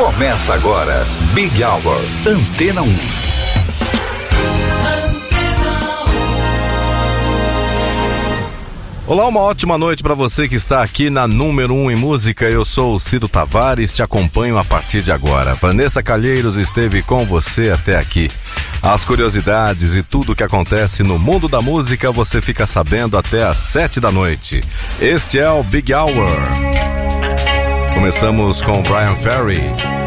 Começa agora, Big Hour, Antena 1. Olá, uma ótima noite para você que está aqui na número 1 um em música. Eu sou o Cido Tavares, te acompanho a partir de agora. Vanessa Calheiros esteve com você até aqui. As curiosidades e tudo o que acontece no mundo da música você fica sabendo até às 7 da noite. Este é o Big Hour. Começamos com Brian Ferry.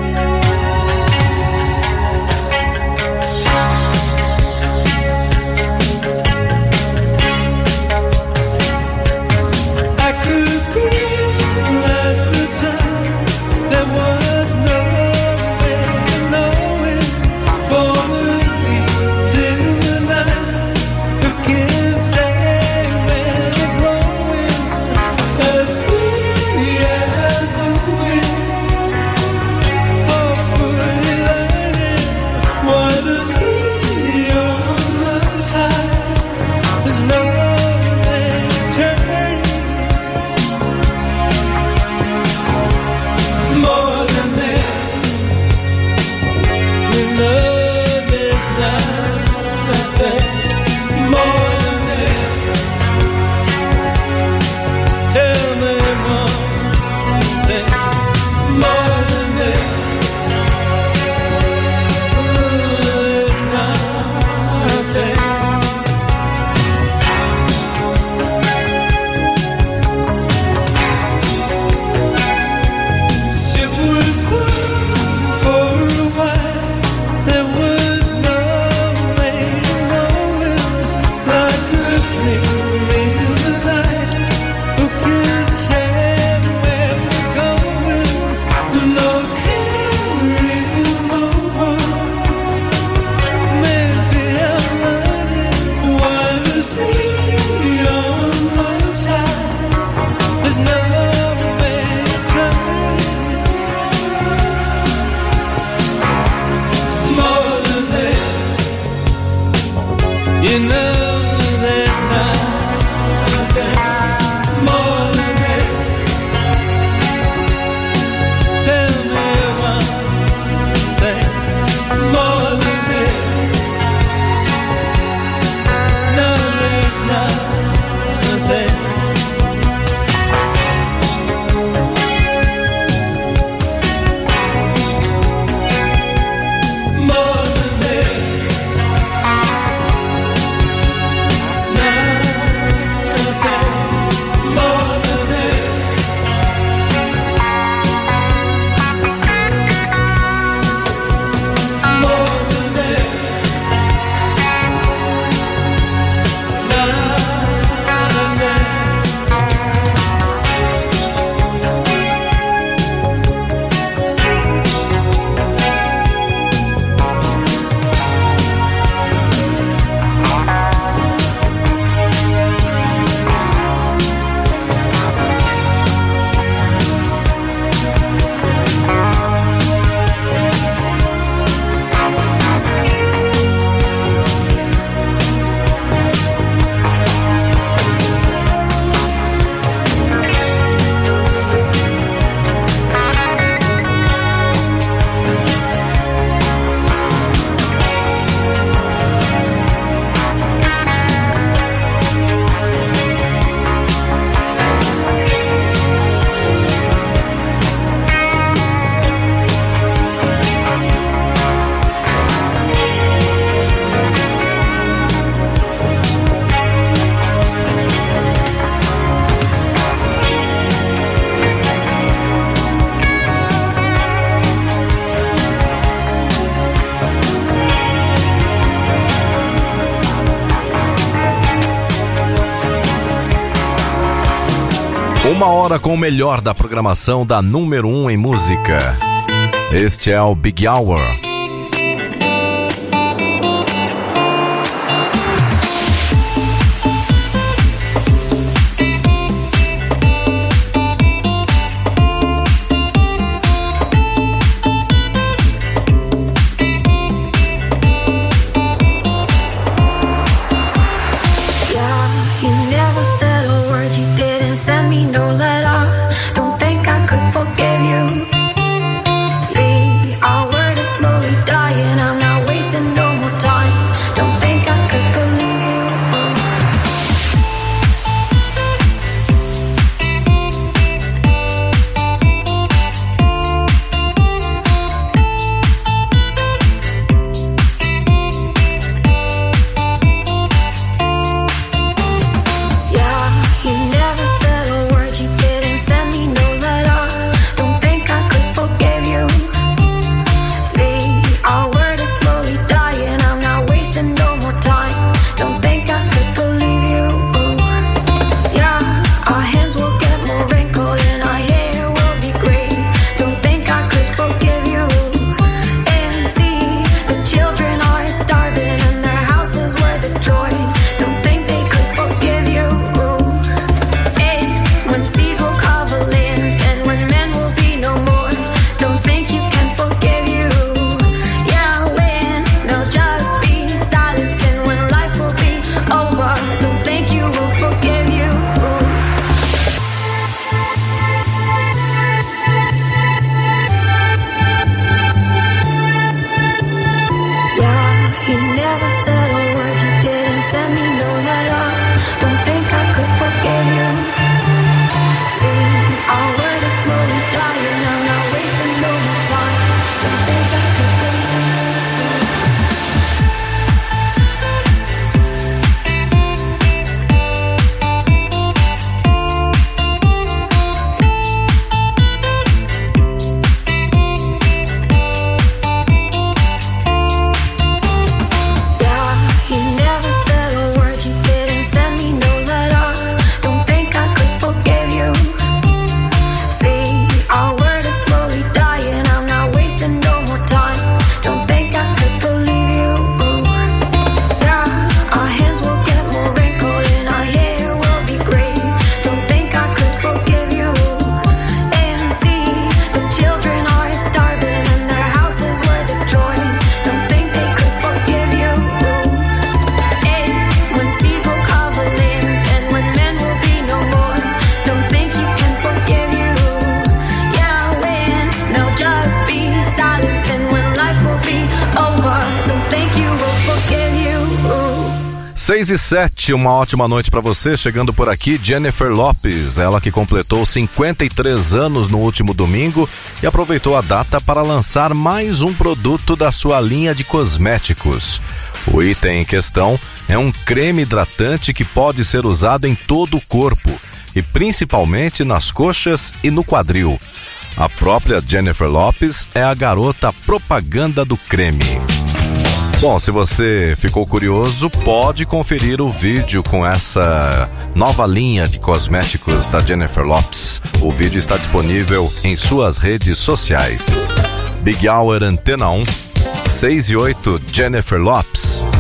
Uma hora com o melhor da programação da número 1 um em música. Este é o Big Hour. 6 e 7, uma ótima noite para você. Chegando por aqui, Jennifer Lopes, ela que completou 53 anos no último domingo e aproveitou a data para lançar mais um produto da sua linha de cosméticos. O item em questão é um creme hidratante que pode ser usado em todo o corpo e principalmente nas coxas e no quadril. A própria Jennifer Lopes é a garota propaganda do creme. Bom, se você ficou curioso, pode conferir o vídeo com essa nova linha de cosméticos da Jennifer Lopes. O vídeo está disponível em suas redes sociais. Big Hour Antena 1, 6 e 8, Jennifer Lopes.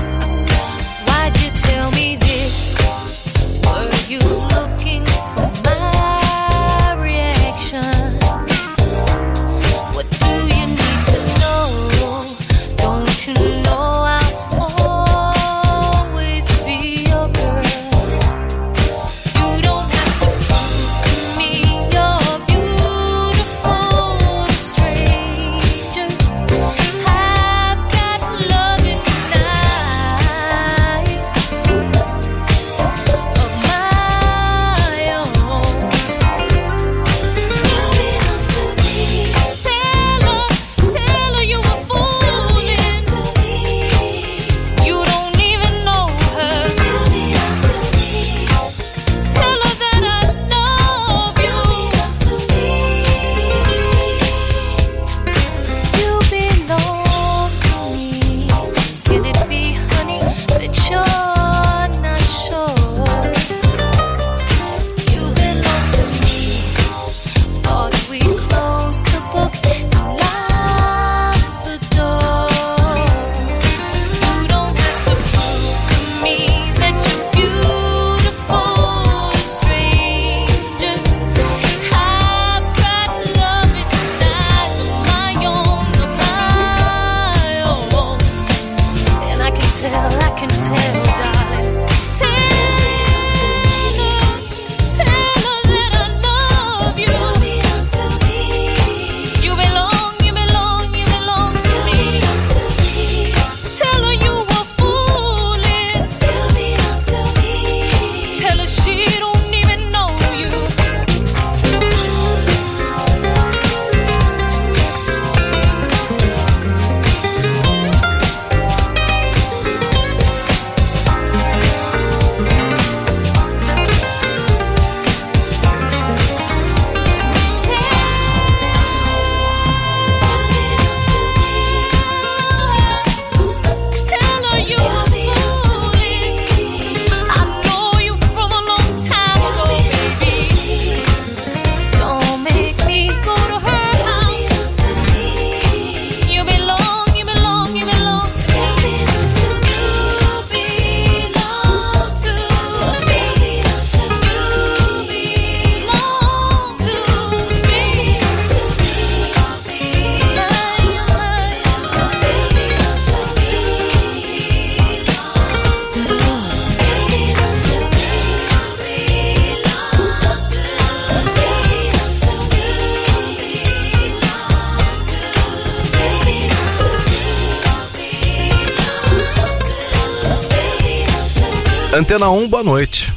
Antena 1, boa noite.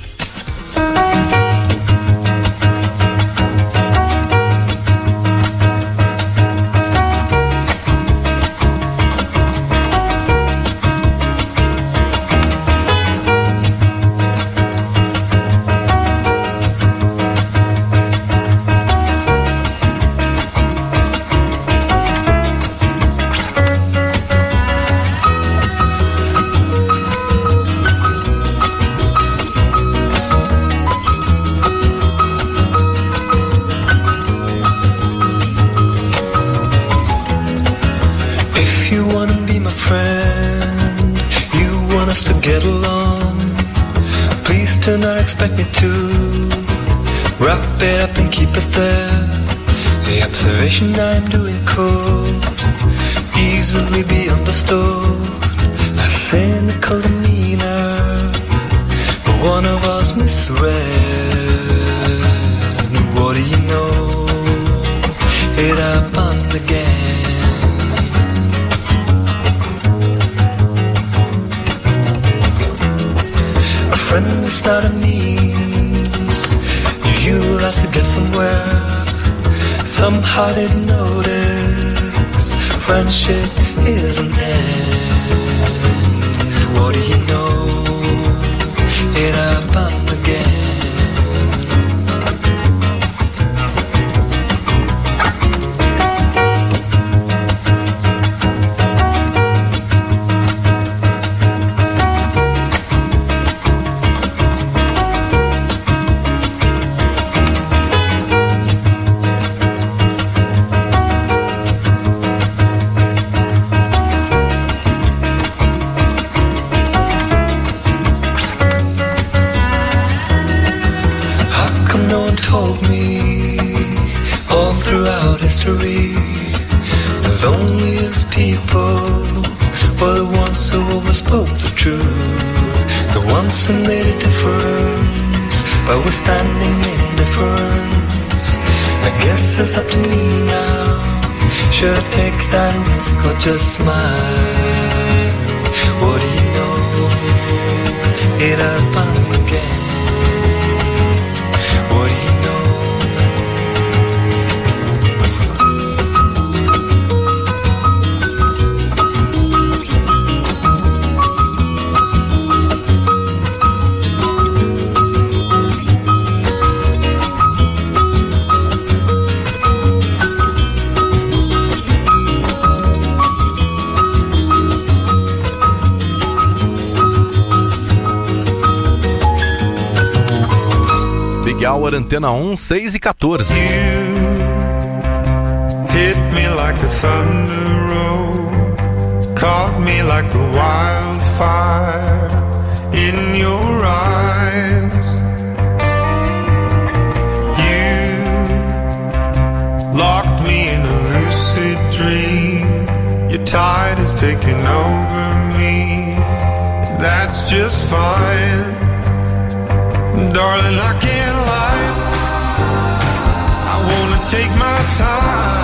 but there The observation I'm doing cold Easily be understood. How cynical to me I didn't notice friendship just smile. Antena um, 1, 6 e 14. locked me in a lucid dream. Your tide is taking over me. That's just fine. Darling, I can't take my time.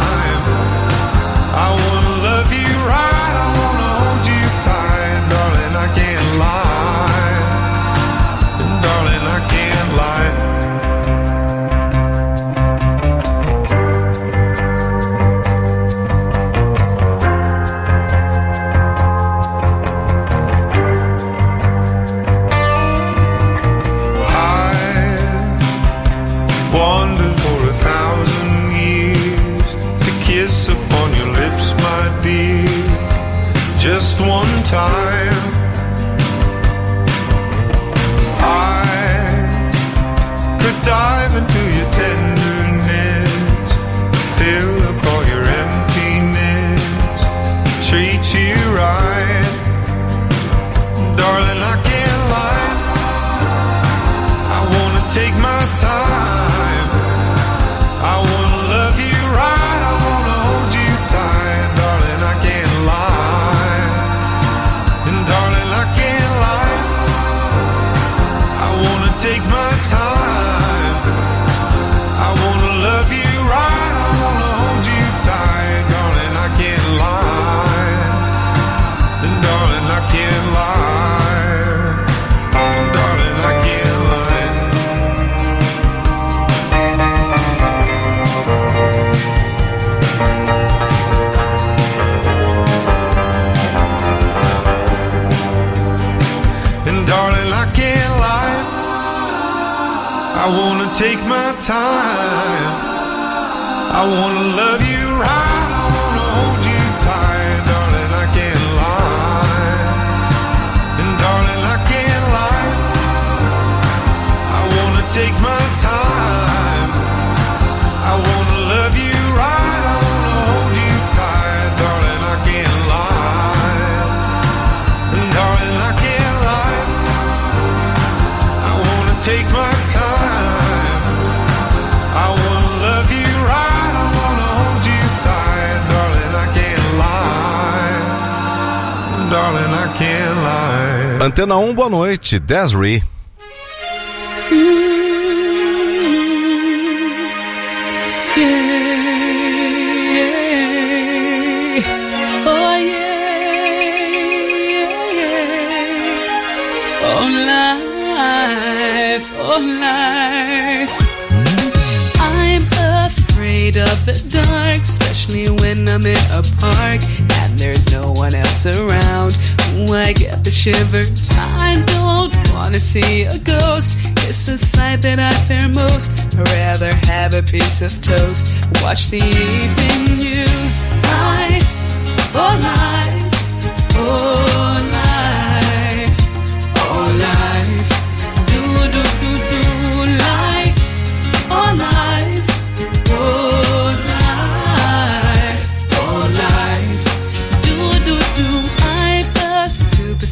Antena 1, boa noite. Desri. I'm afraid of the dark, especially when I'm in a park and there's no one else around. I get the shivers. I don't wanna see a ghost. It's a sight that I fear most. I'd rather have a piece of toast. Watch the evening news. Life, oh life, oh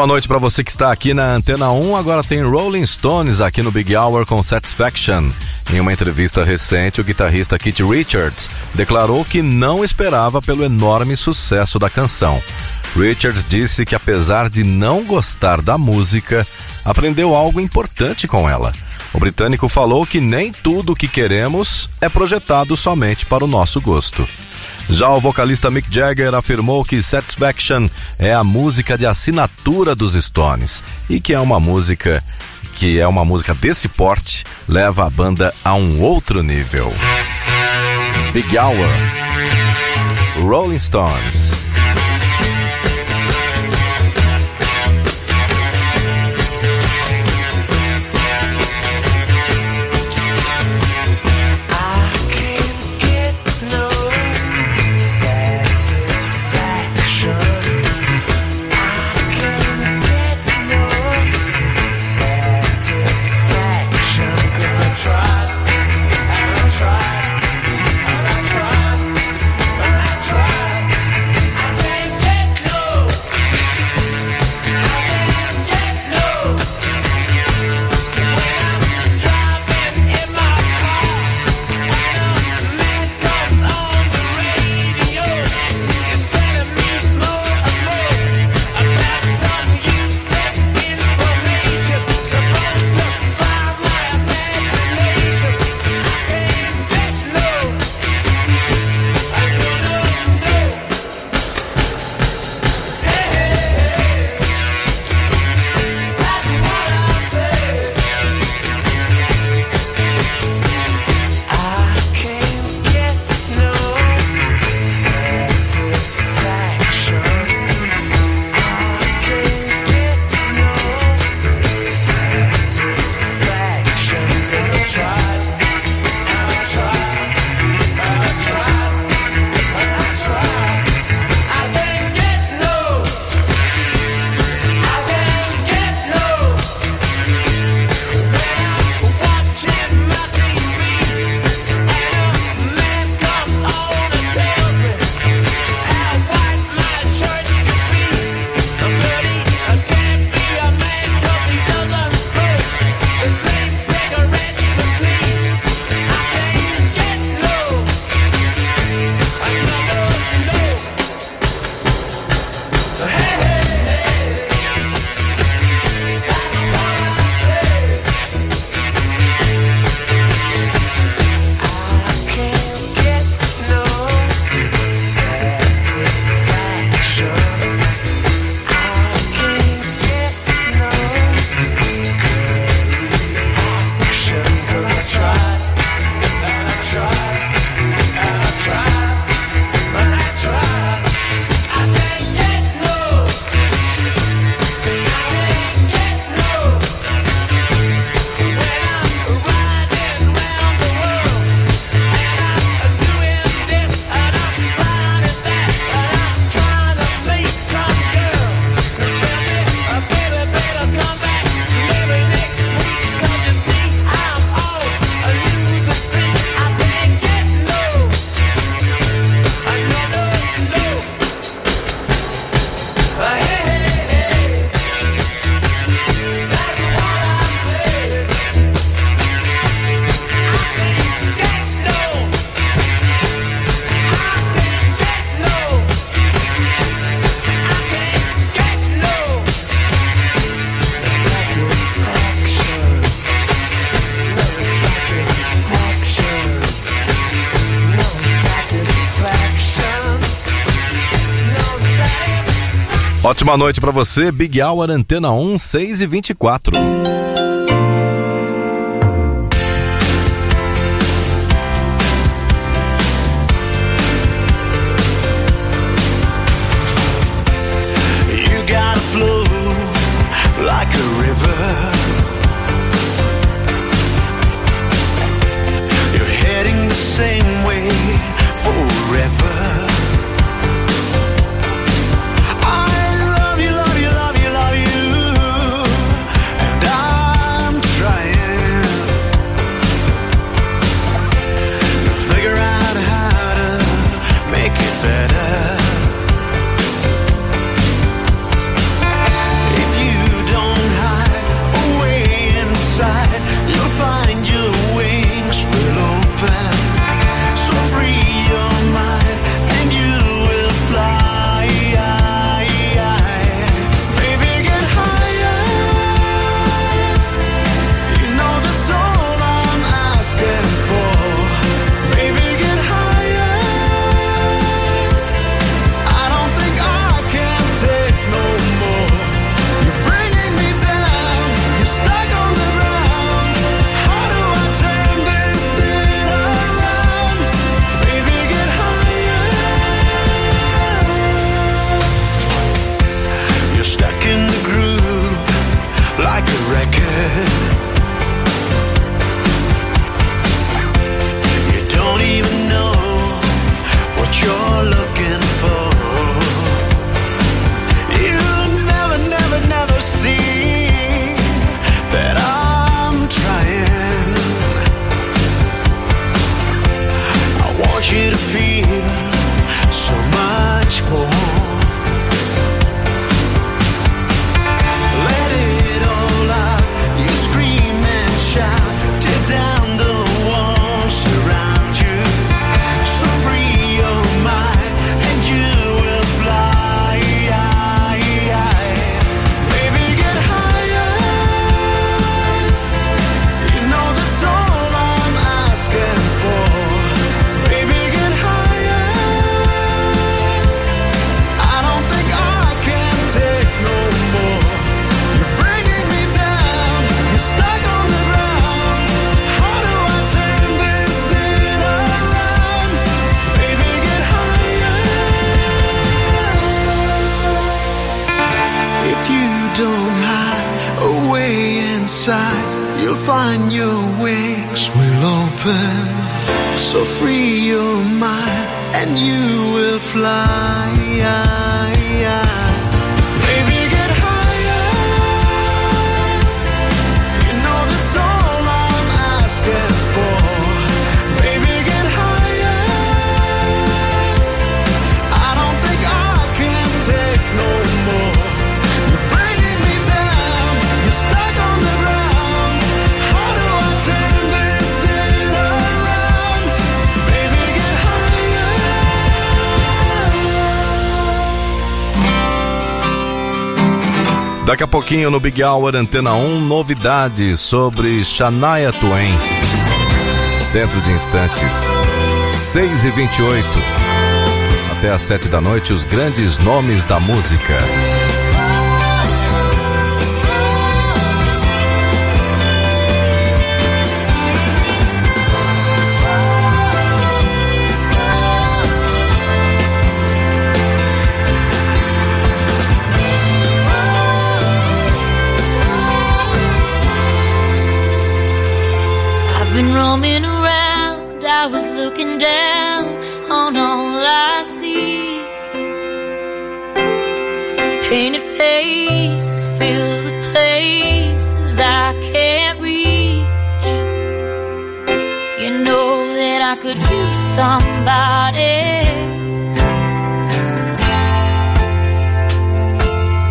Ótima noite para você que está aqui na Antena 1. Agora tem Rolling Stones aqui no Big Hour com Satisfaction. Em uma entrevista recente, o guitarrista Keith Richards declarou que não esperava pelo enorme sucesso da canção. Richards disse que apesar de não gostar da música, aprendeu algo importante com ela. O britânico falou que nem tudo o que queremos é projetado somente para o nosso gosto. Já o vocalista Mick Jagger afirmou que Satisfaction é a música de assinatura dos Stones e que é uma música que é uma música desse porte leva a banda a um outro nível. Big Hour, Rolling Stones. Ótima noite para você, Big Hour Antena 1, 6 e 24. No Big Hour Antena 1, novidades sobre Shania Twain. Dentro de instantes, 6 e 28 Até às 7 da noite, os grandes nomes da música. Somebody.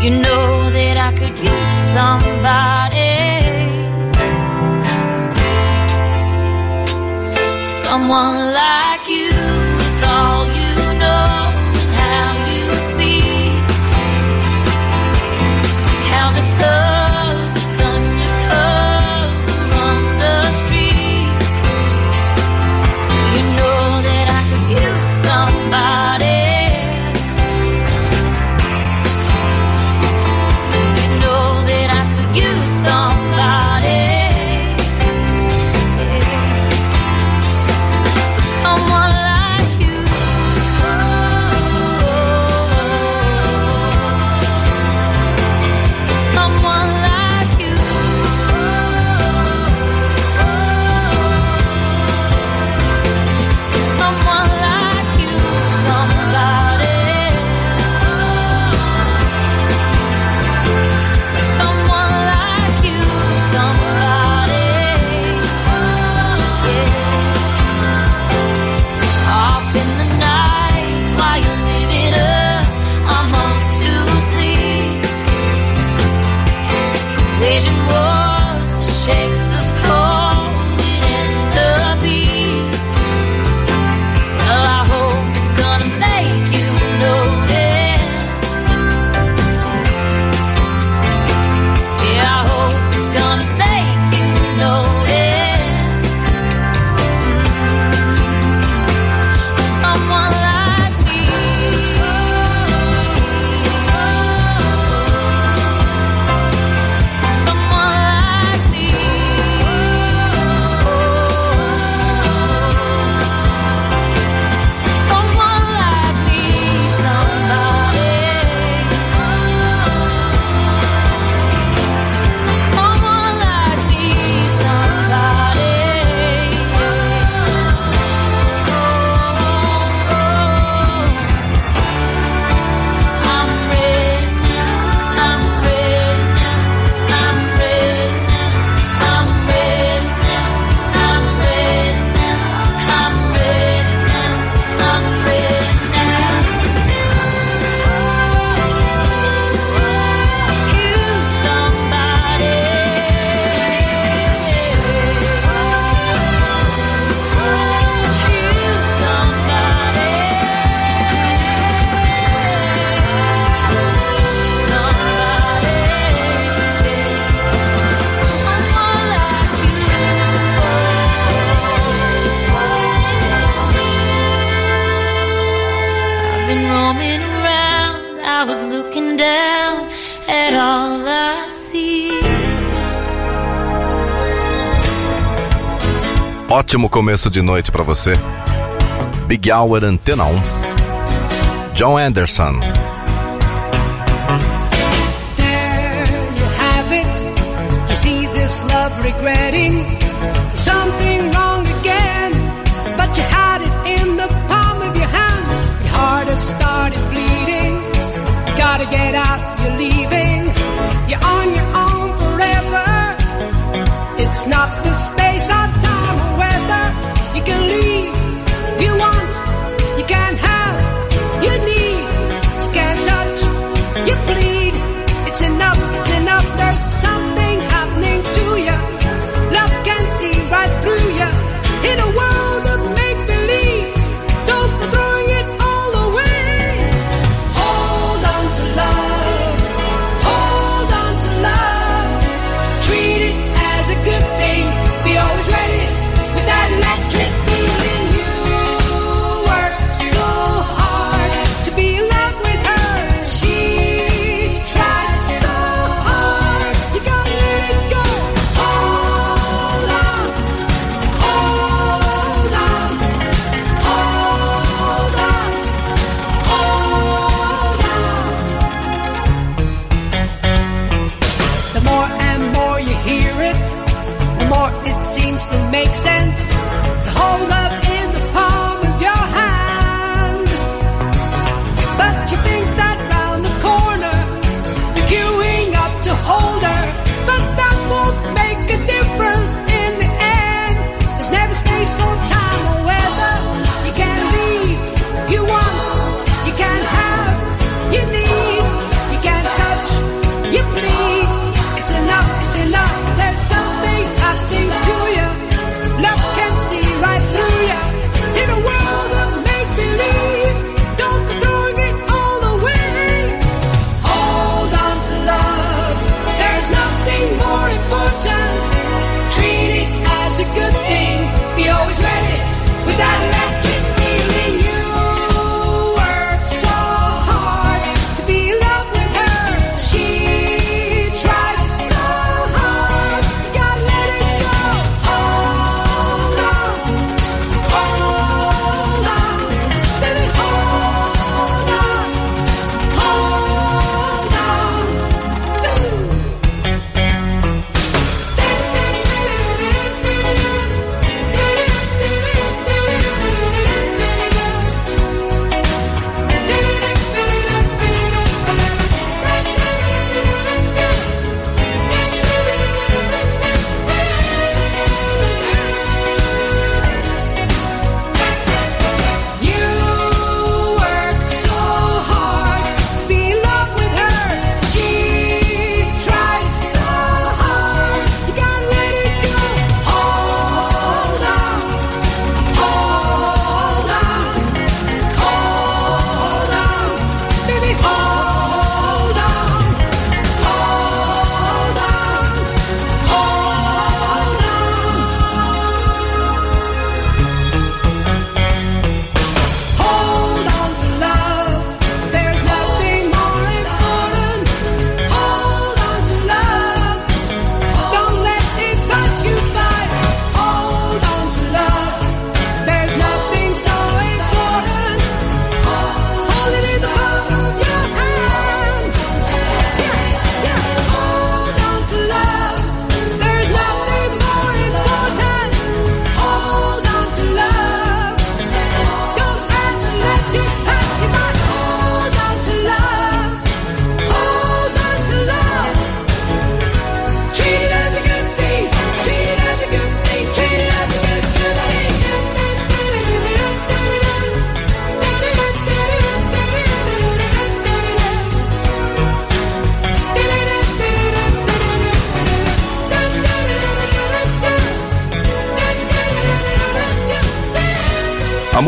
You know that I could use somebody. someone like Ótimo começo de noite para você. Big Hour Antena 1. John Anderson. There you have it. You see this love regretting something wrong again, but you had it in the palm of your hand. Your heart has started bleeding. You gotta get out, you're leaving. You're on your own forever. It's not the space of time.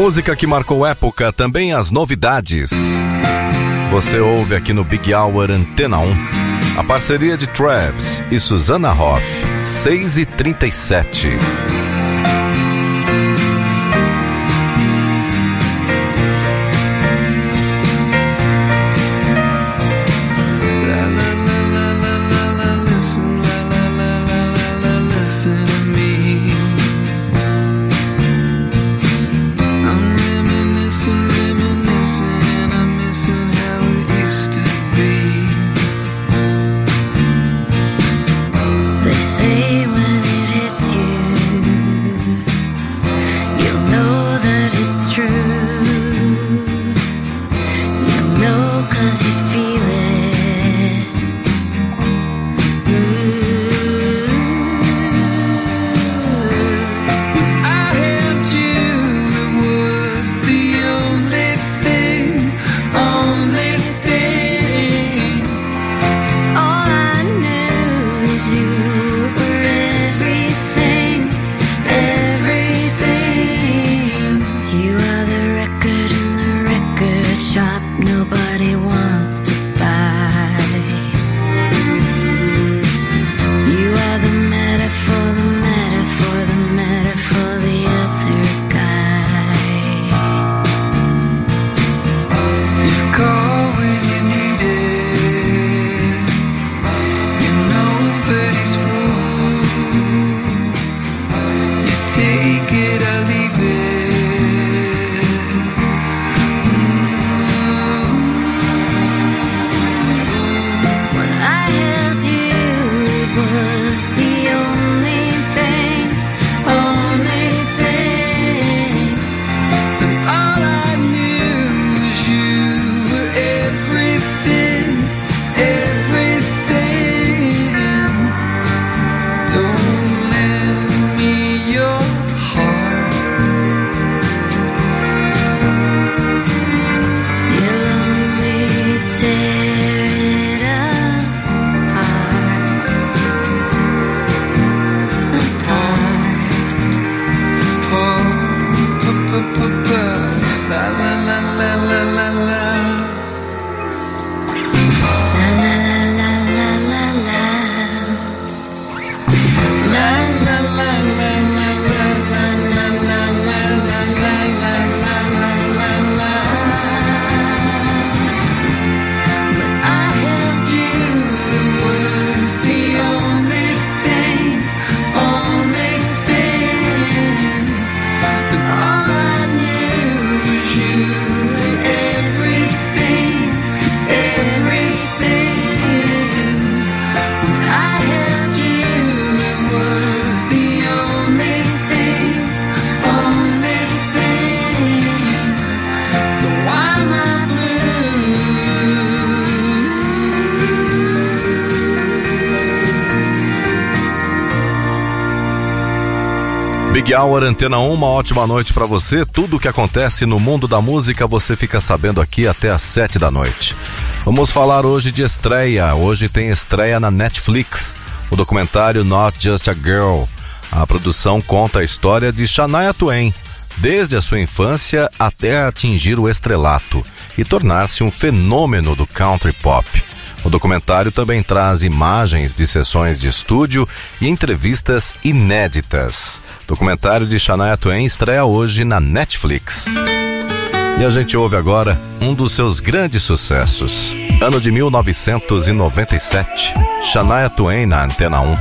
música que marcou época, também as novidades. Você ouve aqui no Big Hour Antena 1 a parceria de Travis e Susana Hoff, 6 e 37. cause you Music Hour Antena 1, uma ótima noite para você. Tudo o que acontece no mundo da música você fica sabendo aqui até às 7 da noite. Vamos falar hoje de estreia. Hoje tem estreia na Netflix, o documentário Not Just a Girl. A produção conta a história de Shania Twain, desde a sua infância até atingir o estrelato e tornar-se um fenômeno do country pop. O documentário também traz imagens de sessões de estúdio e entrevistas inéditas. O documentário de Shania Twain estreia hoje na Netflix. E a gente ouve agora um dos seus grandes sucessos. Ano de 1997, Shania Twain na Antena 1.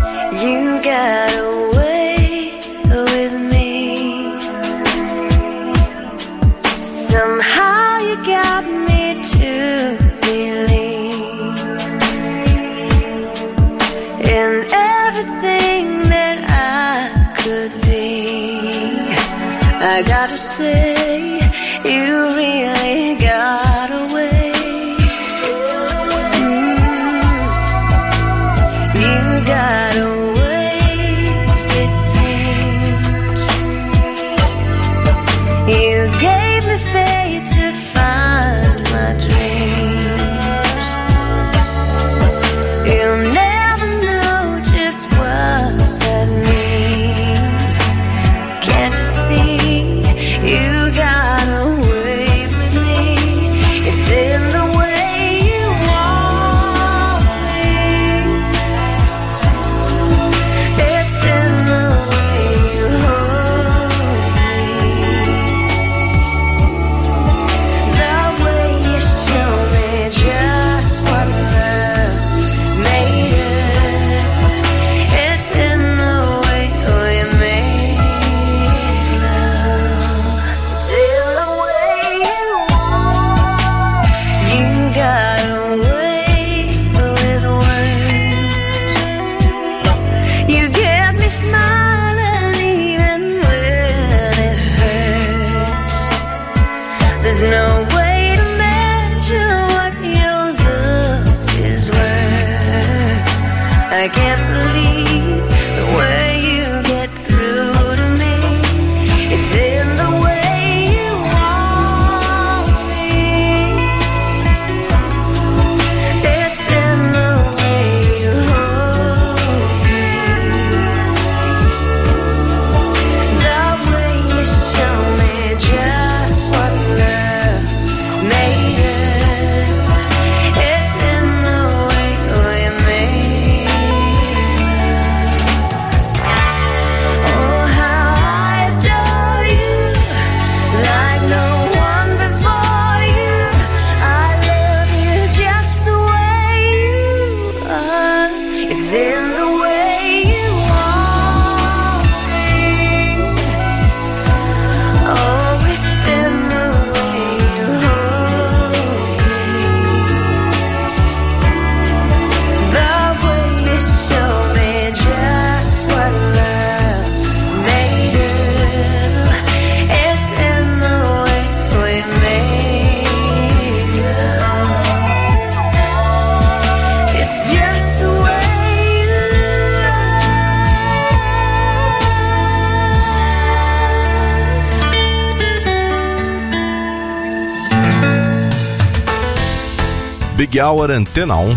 Happy Hour Antena 1.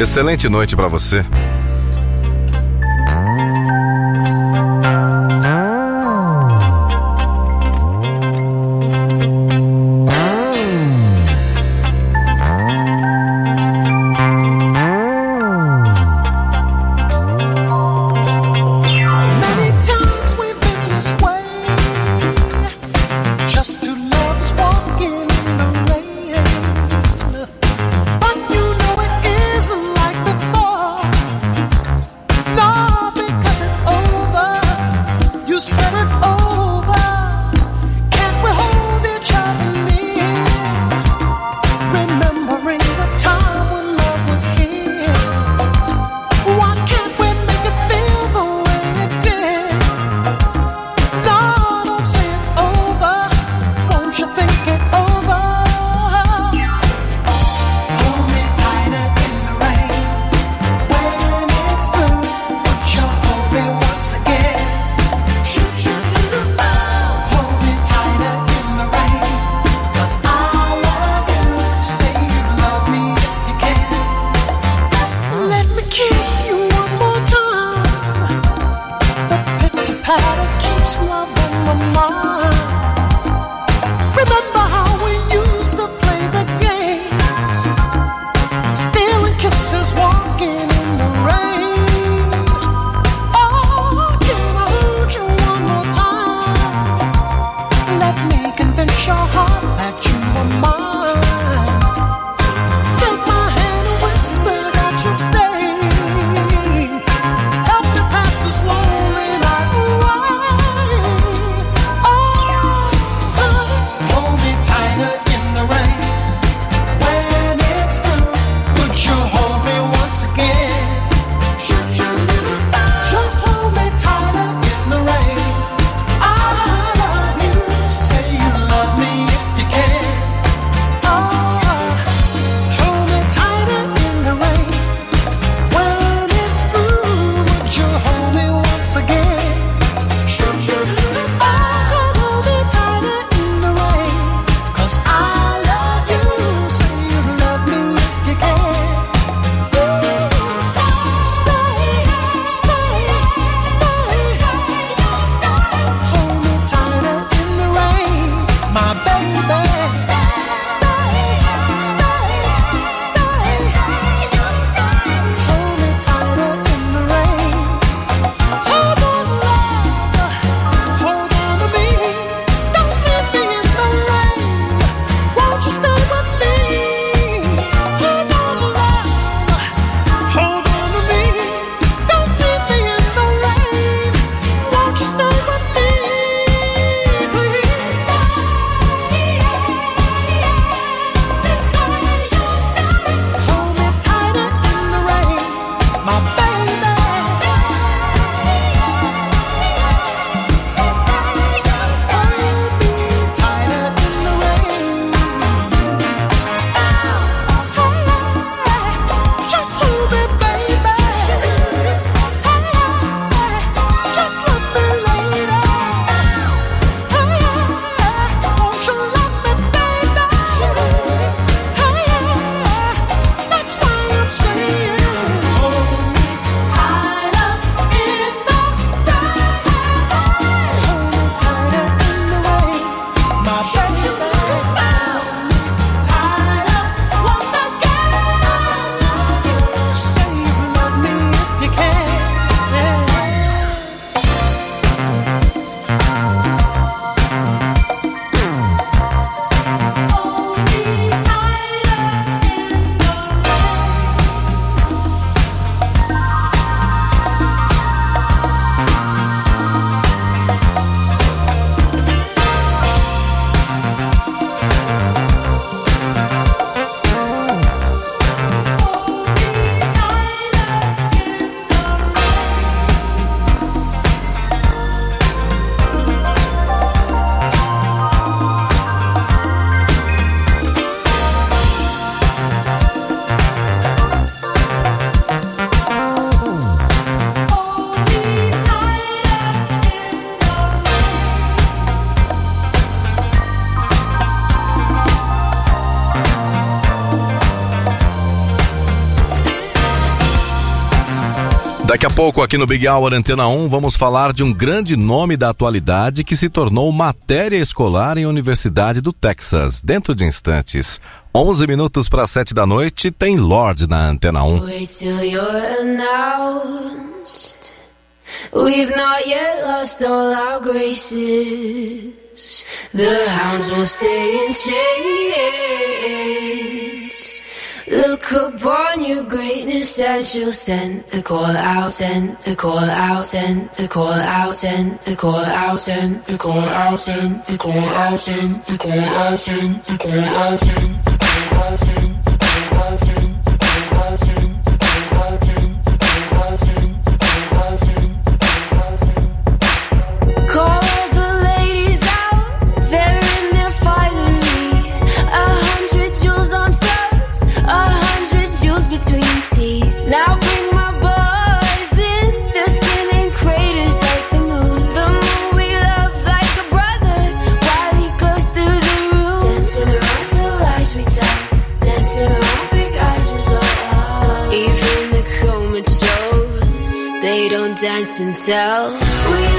Excelente noite para você. Daqui a pouco, aqui no Big Hour Antena 1, vamos falar de um grande nome da atualidade que se tornou matéria escolar em Universidade do Texas, dentro de instantes. 11 minutos para 7 da noite, tem Lorde na Antena 1. Wait till you're announced. We've not yet lost all our graces. The hounds will stay in chains. Look upon your greatness as you send the call out, send the call out, send the call out, send the call out, send the call out, send the call out, send the call out, send the call out, send the call out, send the call out, send until we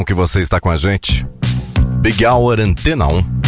bom que você está com a gente. Big Hour Antena 1.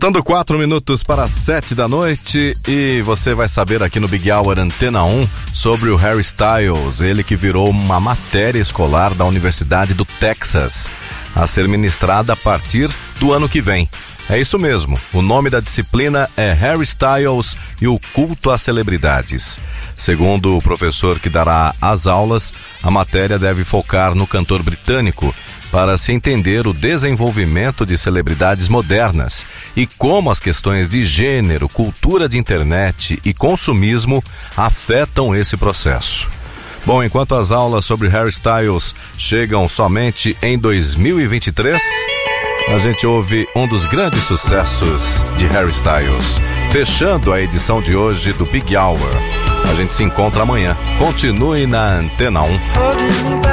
Faltando quatro minutos para sete da noite e você vai saber aqui no Big Hour Antena 1 sobre o Harry Styles, ele que virou uma matéria escolar da Universidade do Texas, a ser ministrada a partir do ano que vem. É isso mesmo, o nome da disciplina é Harry Styles e o culto às celebridades. Segundo o professor que dará as aulas, a matéria deve focar no cantor britânico para se entender o desenvolvimento de celebridades modernas e como as questões de gênero, cultura de internet e consumismo afetam esse processo. Bom, enquanto as aulas sobre hairstyles chegam somente em 2023, a gente ouve um dos grandes sucessos de Harry Styles, fechando a edição de hoje do Big Hour. A gente se encontra amanhã. Continue na Antena 1.